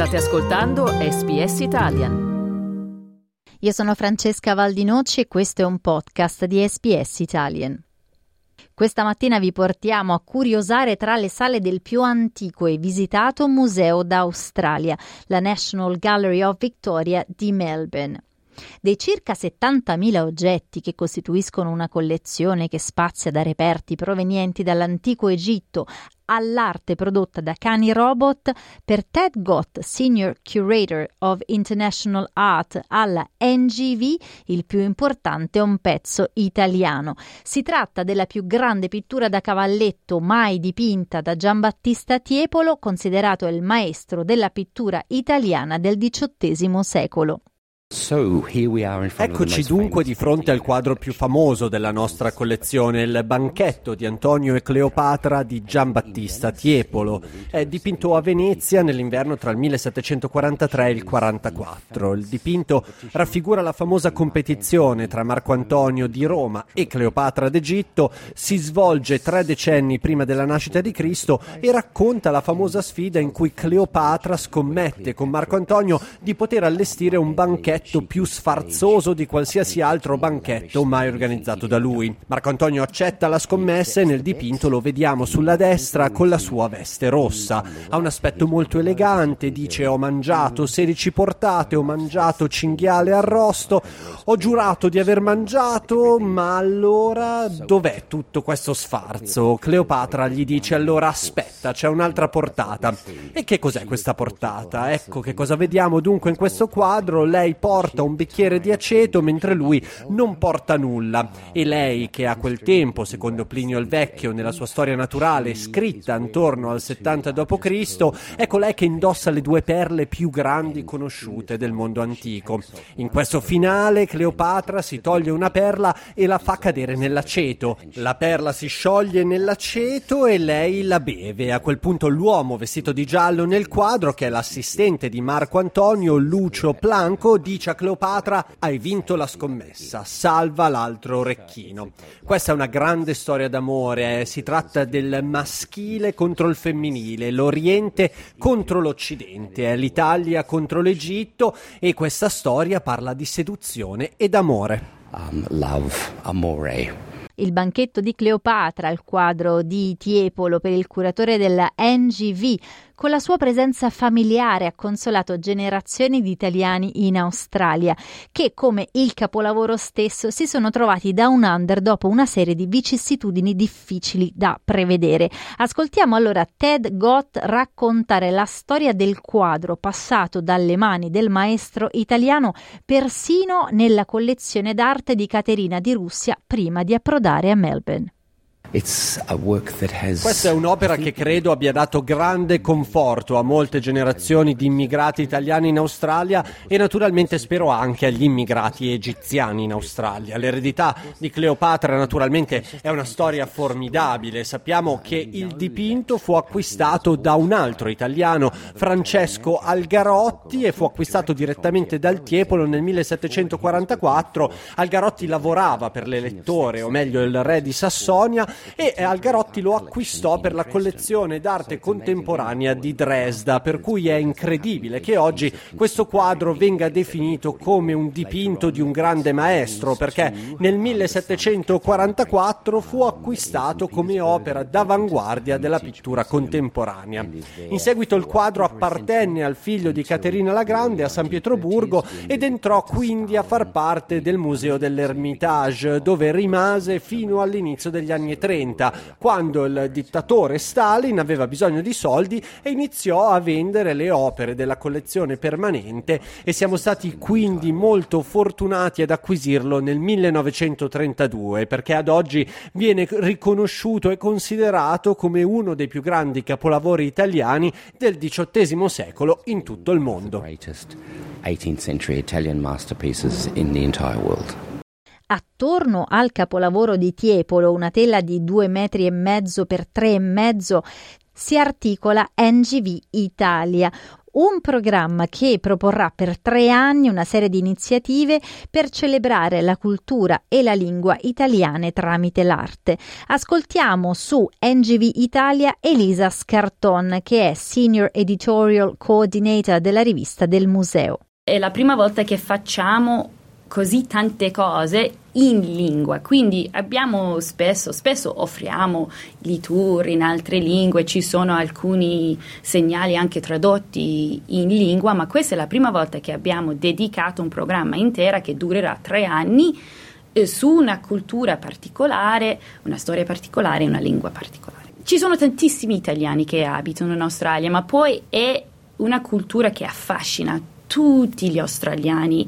State ascoltando SBS Italian. Io sono Francesca Valdinoci e questo è un podcast di SBS Italian. Questa mattina vi portiamo a curiosare tra le sale del più antico e visitato museo d'Australia, la National Gallery of Victoria di Melbourne. Dei circa 70.000 oggetti che costituiscono una collezione che spazia da reperti provenienti dall'antico Egitto all'arte prodotta da cani robot, per Ted Gott, Senior Curator of International Art alla NGV, il più importante è un pezzo italiano. Si tratta della più grande pittura da cavalletto mai dipinta da Giambattista Tiepolo, considerato il maestro della pittura italiana del XVIII secolo. Eccoci dunque di fronte al quadro più famoso della nostra collezione, il banchetto di Antonio e Cleopatra di Giambattista Tiepolo. È dipinto a Venezia nell'inverno tra il 1743 e il 44. Il dipinto raffigura la famosa competizione tra Marco Antonio di Roma e Cleopatra d'Egitto, si svolge tre decenni prima della nascita di Cristo e racconta la famosa sfida in cui Cleopatra scommette con Marco Antonio di poter allestire un banchetto banchetto più sfarzoso di qualsiasi altro banchetto mai organizzato da lui. Marco Antonio accetta la scommessa e nel dipinto lo vediamo sulla destra con la sua veste rossa. Ha un aspetto molto elegante, dice ho mangiato 16 portate, ho mangiato cinghiale arrosto, ho giurato di aver mangiato, ma allora dov'è tutto questo sfarzo? Cleopatra gli dice allora aspetta, c'è un'altra portata. E che cos'è questa portata? Ecco che cosa vediamo dunque in questo quadro, lei poi porta un bicchiere di aceto mentre lui non porta nulla. E lei, che a quel tempo, secondo Plinio il Vecchio, nella sua storia naturale, scritta intorno al 70 d.C., ecco lei che indossa le due perle più grandi conosciute del mondo antico. In questo finale Cleopatra si toglie una perla e la fa cadere nell'aceto. La perla si scioglie nell'aceto e lei la beve. A quel punto l'uomo vestito di giallo nel quadro, che è l'assistente di Marco Antonio, Lucio Planco, dice dice a Cleopatra hai vinto la scommessa, salva l'altro orecchino. Questa è una grande storia d'amore, eh. si tratta del maschile contro il femminile, l'Oriente contro l'Occidente, è l'Italia contro l'Egitto e questa storia parla di seduzione ed amore. Um, love, amore. Il banchetto di Cleopatra, il quadro di Tiepolo per il curatore della NGV, con la sua presenza familiare ha consolato generazioni di italiani in Australia, che come il capolavoro stesso si sono trovati da un under dopo una serie di vicissitudini difficili da prevedere. Ascoltiamo allora Ted Gott raccontare la storia del quadro passato dalle mani del maestro italiano persino nella collezione d'arte di Caterina di Russia prima di approdare a Melbourne. Questa è un'opera che credo abbia dato grande conforto a molte generazioni di immigrati italiani in Australia e naturalmente spero anche agli immigrati egiziani in Australia. L'eredità di Cleopatra naturalmente è una storia formidabile. Sappiamo che il dipinto fu acquistato da un altro italiano, Francesco Algarotti, e fu acquistato direttamente dal Tiepolo nel 1744. Algarotti lavorava per l'elettore, o meglio il re di Sassonia, e Algarotti lo acquistò per la collezione d'arte contemporanea di Dresda, per cui è incredibile che oggi questo quadro venga definito come un dipinto di un grande maestro, perché nel 1744 fu acquistato come opera d'avanguardia della pittura contemporanea. In seguito il quadro appartenne al figlio di Caterina la Grande a San Pietroburgo ed entrò quindi a far parte del Museo dell'Ermitage, dove rimase fino all'inizio degli anni 30 30, quando il dittatore Stalin aveva bisogno di soldi e iniziò a vendere le opere della collezione permanente e siamo stati quindi molto fortunati ad acquisirlo nel 1932 perché ad oggi viene riconosciuto e considerato come uno dei più grandi capolavori italiani del XVIII secolo in tutto il mondo. 18th century Italian masterpieces in the entire world. Attorno al capolavoro di Tiepolo, una tela di due metri e mezzo per tre e mezzo, si articola NGV Italia, un programma che proporrà per tre anni una serie di iniziative per celebrare la cultura e la lingua italiane tramite l'arte. Ascoltiamo su NGV Italia Elisa Scarton, che è Senior Editorial Coordinator della rivista del museo. È la prima volta che facciamo così tante cose in lingua, quindi abbiamo spesso, spesso offriamo i tour in altre lingue, ci sono alcuni segnali anche tradotti in lingua, ma questa è la prima volta che abbiamo dedicato un programma intero che durerà tre anni eh, su una cultura particolare, una storia particolare una lingua particolare. Ci sono tantissimi italiani che abitano in Australia, ma poi è una cultura che affascina tutti gli australiani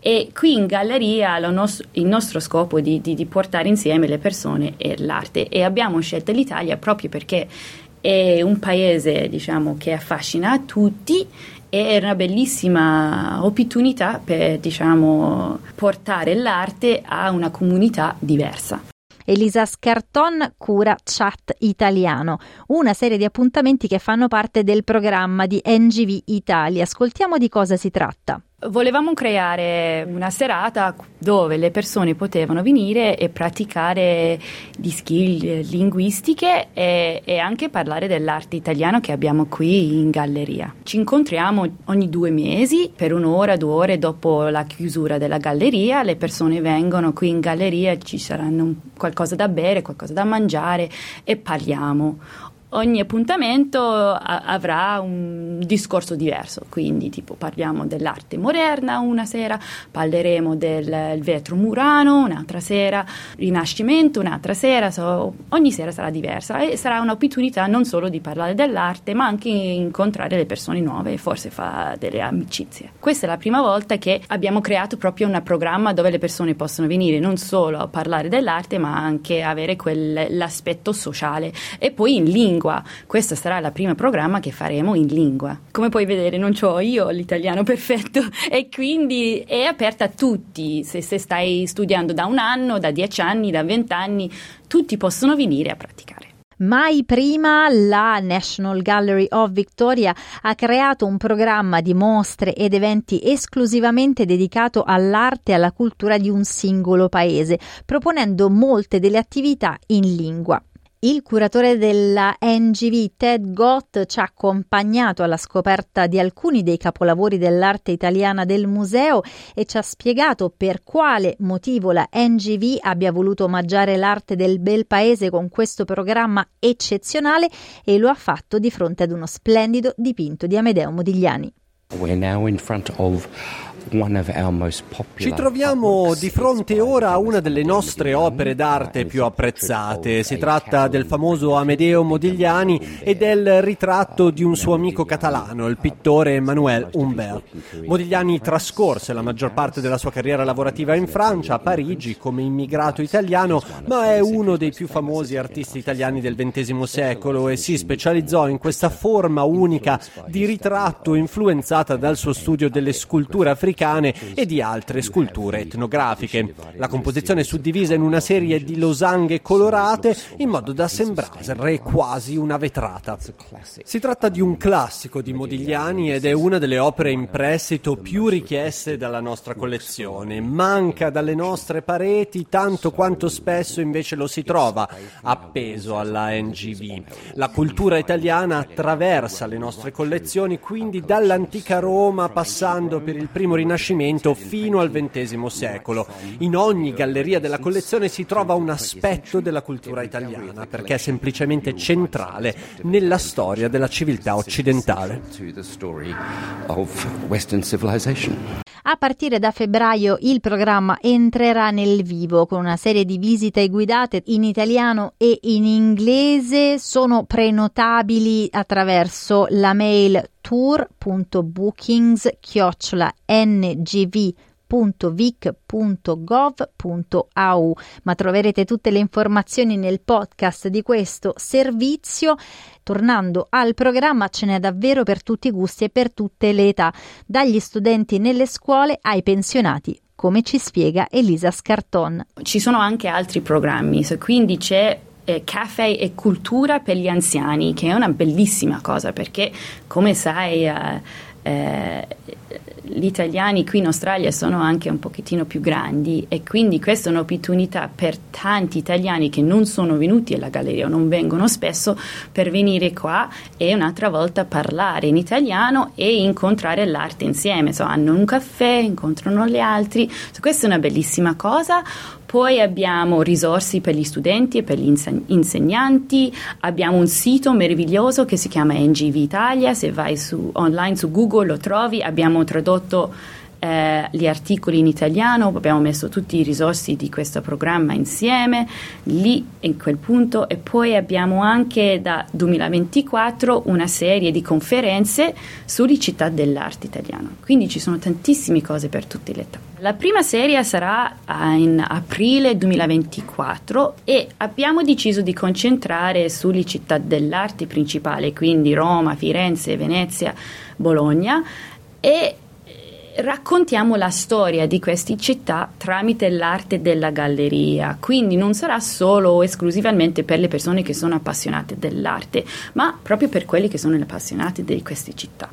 e qui in galleria nostro, il nostro scopo è di, di, di, portare insieme le persone e l'arte e abbiamo scelto l'Italia proprio perché è un paese diciamo, che affascina tutti è una bellissima opportunità per diciamo, portare l'arte a una comunità diversa. Elisa Scarton cura Chat Italiano, una serie di appuntamenti che fanno parte del programma di NGV Italia. Ascoltiamo di cosa si tratta. Volevamo creare una serata dove le persone potevano venire e praticare di skill linguistiche e, e, anche parlare dell'arte italiana che abbiamo qui in galleria. Ci incontriamo ogni due mesi per un'ora, due ore dopo la chiusura della galleria. Le persone vengono qui in galleria, ci saranno qualcosa da bere, qualcosa da mangiare e parliamo ogni appuntamento a- avrà un discorso diverso, quindi tipo parliamo dell'arte moderna una sera, parleremo del vetro murano un'altra sera, rinascimento un'altra sera, so, ogni sera sarà diversa e sarà un'opportunità non solo di parlare dell'arte ma anche incontrare le persone nuove e forse fare delle amicizie. Questa è la prima volta che abbiamo creato proprio un programma dove le persone possono venire non solo a parlare dell'arte ma anche avere quell'aspetto sociale e poi in lingua lingua. Questo sarà il primo programma che faremo in lingua. Come puoi vedere non ho io l'italiano perfetto e quindi è aperta a tutti. Se, se stai studiando da un anno, da dieci anni, da vent'anni, tutti possono venire a praticare. Mai prima la National Gallery of Victoria ha creato un programma di mostre ed eventi esclusivamente dedicato all'arte e alla cultura di un singolo paese, proponendo molte delle attività in lingua. Il curatore della NGV, Ted Gott, ci ha accompagnato alla scoperta di alcuni dei capolavori dell'arte italiana del museo e ci ha spiegato per quale motivo la NGV abbia voluto omaggiare l'arte del bel paese con questo programma eccezionale e lo ha fatto di fronte ad uno splendido dipinto di Amedeo Modigliani. We're now in front of ci troviamo di fronte ora a una delle nostre opere d'arte più apprezzate. Si tratta del famoso Amedeo Modigliani e del ritratto di un suo amico catalano, il pittore Emmanuel Humbert. Modigliani trascorse la maggior parte della sua carriera lavorativa in Francia, a Parigi, come immigrato italiano, ma è uno dei più famosi artisti italiani del XX secolo e si specializzò in questa forma unica di ritratto influenzata dal suo studio delle sculture africane e di altre sculture etnografiche. La composizione è suddivisa in una serie di losanghe colorate in modo da sembrare quasi una vetrata. Si tratta di un classico di Modigliani ed è una delle opere in prestito più richieste dalla nostra collezione. Manca dalle nostre pareti tanto quanto spesso invece lo si trova appeso alla NGV. La cultura italiana attraversa le nostre collezioni quindi dall'antica Roma passando per il primo Rinascimento fino al XX secolo. In ogni galleria della collezione si trova un aspetto della cultura italiana perché è semplicemente centrale nella storia della civiltà occidentale. A partire da febbraio il programma entrerà nel vivo con una serie di visite guidate in italiano e in inglese. Sono prenotabili attraverso la mail tour.bookings-ngv.vic.gov.au ma troverete tutte le informazioni nel podcast di questo servizio. Tornando al programma ce n'è davvero per tutti i gusti e per tutte le età dagli studenti nelle scuole ai pensionati come ci spiega Elisa Scarton. Ci sono anche altri programmi quindi c'è eh, caffè e cultura per gli anziani, che è una bellissima cosa perché, come sai, eh, eh, gli italiani qui in Australia sono anche un pochettino più grandi e quindi questa è un'opportunità per tanti italiani che non sono venuti alla galleria o non vengono spesso per venire qua e un'altra volta parlare in italiano e incontrare l'arte insieme. So, hanno un caffè, incontrano gli altri. So, questa è una bellissima cosa. Poi abbiamo risorse per gli studenti e per gli insegnanti, abbiamo un sito meraviglioso che si chiama NGV Italia, se vai su, online su Google lo trovi, abbiamo tradotto eh, gli articoli in italiano, abbiamo messo tutti i risorsi di questo programma insieme lì in quel punto. E poi abbiamo anche da 2024 una serie di conferenze sulle città dell'arte italiano. Quindi ci sono tantissime cose per tutte le età. La prima serie sarà eh, in aprile 2024 e abbiamo deciso di concentrare sulle città dell'arte principali, quindi Roma, Firenze, Venezia, Bologna e raccontiamo la storia di queste città tramite l'arte della galleria, quindi non sarà solo o esclusivamente per le persone che sono appassionate dell'arte, ma proprio per quelli che sono appassionati di queste città.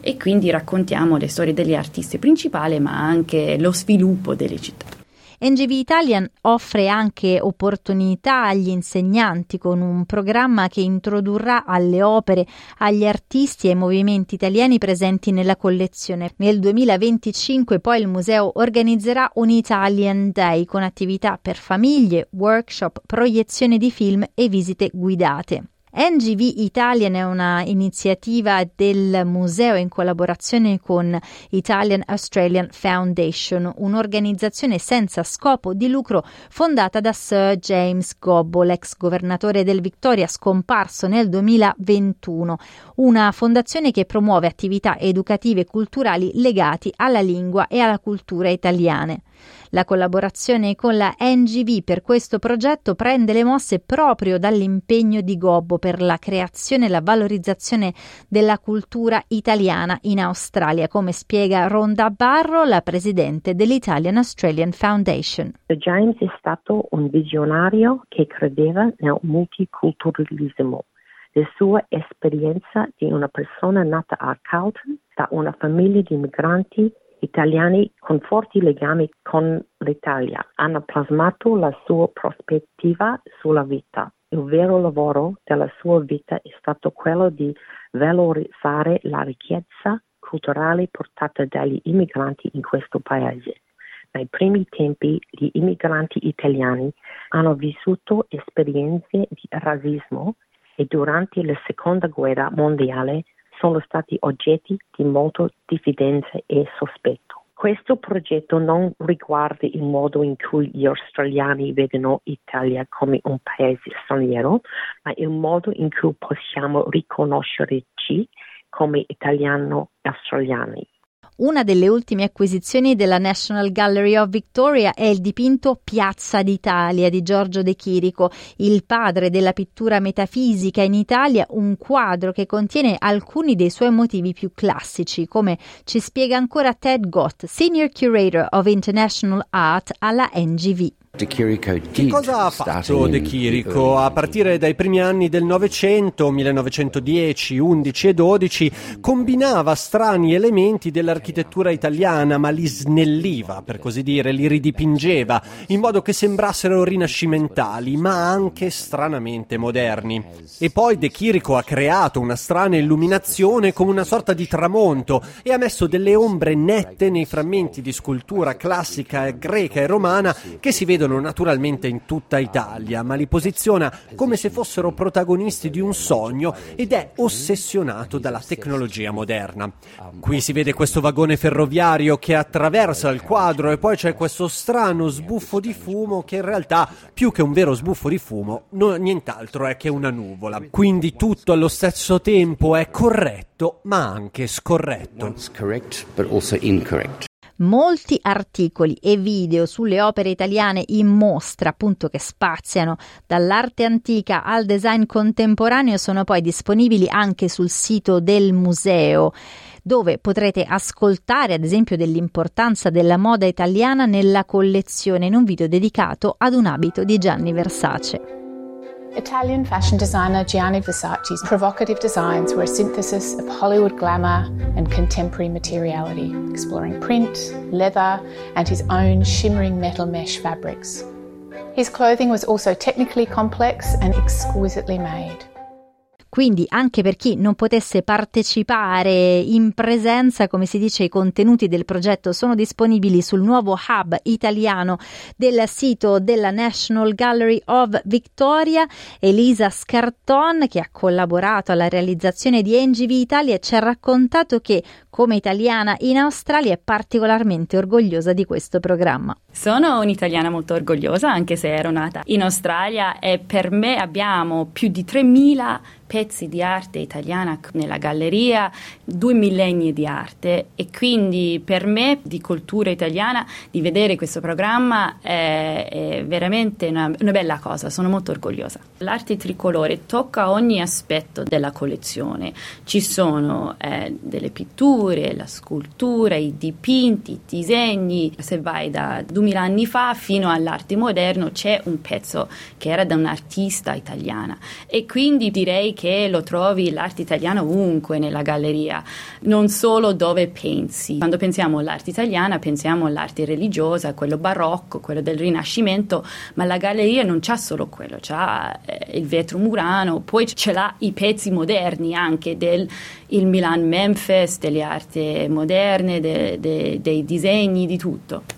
E quindi raccontiamo le storie degli artisti principali, ma anche lo sviluppo delle città. NGV Italian offre anche opportunità agli insegnanti con un programma che introdurrà alle opere, agli artisti e ai movimenti italiani presenti nella collezione. Nel 2025 poi il museo organizzerà un Italian Day con attività per famiglie, workshop, proiezione di film e visite guidate. NGV Italian è una iniziativa del museo in collaborazione con Italian Australian Foundation, un'organizzazione senza scopo di lucro fondata da Sir James Gobbo, l'ex governatore del Victoria scomparso nel 2021, una fondazione che promuove attività educative e culturali legati alla lingua e alla cultura italiane. La collaborazione con la NGV per questo progetto prende le mosse proprio dall'impegno di Gobbo per la creazione e la valorizzazione della cultura italiana in Australia, come spiega Ronda Barro, la presidente dell'Italian Australian Foundation. James è stato un visionario che credeva nel multiculturalismo. La sua esperienza di una persona nata a Carlton da una famiglia di migranti italiani con forti legami con l'Italia hanno plasmato la sua prospettiva sulla vita. Il vero lavoro della sua vita è stato quello di valorizzare la ricchezza culturale portata dagli immigranti in questo paese. Nei primi tempi gli immigranti italiani hanno vissuto esperienze di razzismo e durante la seconda guerra mondiale sono stati oggetti di molta diffidenza e sospetto. Questo progetto non riguarda il modo in cui gli australiani vedono l'Italia come un paese straniero, ma il modo in cui possiamo riconoscerci come italiano-australiani. Una delle ultime acquisizioni della National Gallery of Victoria è il dipinto Piazza d'Italia di Giorgio De Chirico, il padre della pittura metafisica in Italia, un quadro che contiene alcuni dei suoi motivi più classici, come ci spiega ancora Ted Gott, Senior Curator of International Art alla NGV. Che cosa ha fatto De Chirico? A partire dai primi anni del Novecento, 1910, 11 e 12, combinava strani elementi dell'architettura italiana, ma li snelliva, per così dire, li ridipingeva, in modo che sembrassero rinascimentali, ma anche stranamente moderni. E poi De Chirico ha creato una strana illuminazione come una sorta di tramonto e ha messo delle ombre nette nei frammenti di scultura classica greca e romana che si vedono vedono naturalmente in tutta Italia, ma li posiziona come se fossero protagonisti di un sogno ed è ossessionato dalla tecnologia moderna. Qui si vede questo vagone ferroviario che attraversa il quadro e poi c'è questo strano sbuffo di fumo che in realtà più che un vero sbuffo di fumo, no, nient'altro è che una nuvola. Quindi tutto allo stesso tempo è corretto ma anche scorretto. Molti articoli e video sulle opere italiane in mostra, appunto che spaziano dall'arte antica al design contemporaneo, sono poi disponibili anche sul sito del museo dove potrete ascoltare ad esempio dell'importanza della moda italiana nella collezione in un video dedicato ad un abito di Gianni Versace. Italian fashion designer Gianni Versace's provocative designs were a synthesis of Hollywood glamour and contemporary materiality, exploring print, leather, and his own shimmering metal mesh fabrics. His clothing was also technically complex and exquisitely made. Quindi anche per chi non potesse partecipare in presenza, come si dice, i contenuti del progetto sono disponibili sul nuovo hub italiano del sito della National Gallery of Victoria. Elisa Scarton, che ha collaborato alla realizzazione di NGV Italia, ci ha raccontato che come italiana in Australia è particolarmente orgogliosa di questo programma. Sono un'italiana molto orgogliosa, anche se ero nata in Australia e per me abbiamo più di 3.000 pezzi di arte italiana nella galleria, due millenni di arte. E quindi per me di cultura italiana di vedere questo programma è, è veramente una, una, bella cosa, sono molto orgogliosa. L'arte tricolore tocca ogni aspetto della collezione, ci sono eh, delle pitture, la scultura, i dipinti, i disegni, se vai da 2000 anni fa fino all'arte moderno c'è un pezzo che era da un'artista italiana. E quindi direi che lo trovi l'arte italiana ovunque nella galleria, non solo dove pensi. Quando pensiamo all'arte italiana pensiamo all'arte religiosa, quello barocco, quello del Rinascimento, ma la galleria non c'ha solo quello, c'ha eh, il vetro murano, poi ce l'ha i pezzi moderni anche del Milan Memphis, delle arti moderne, de, de, dei disegni, di tutto.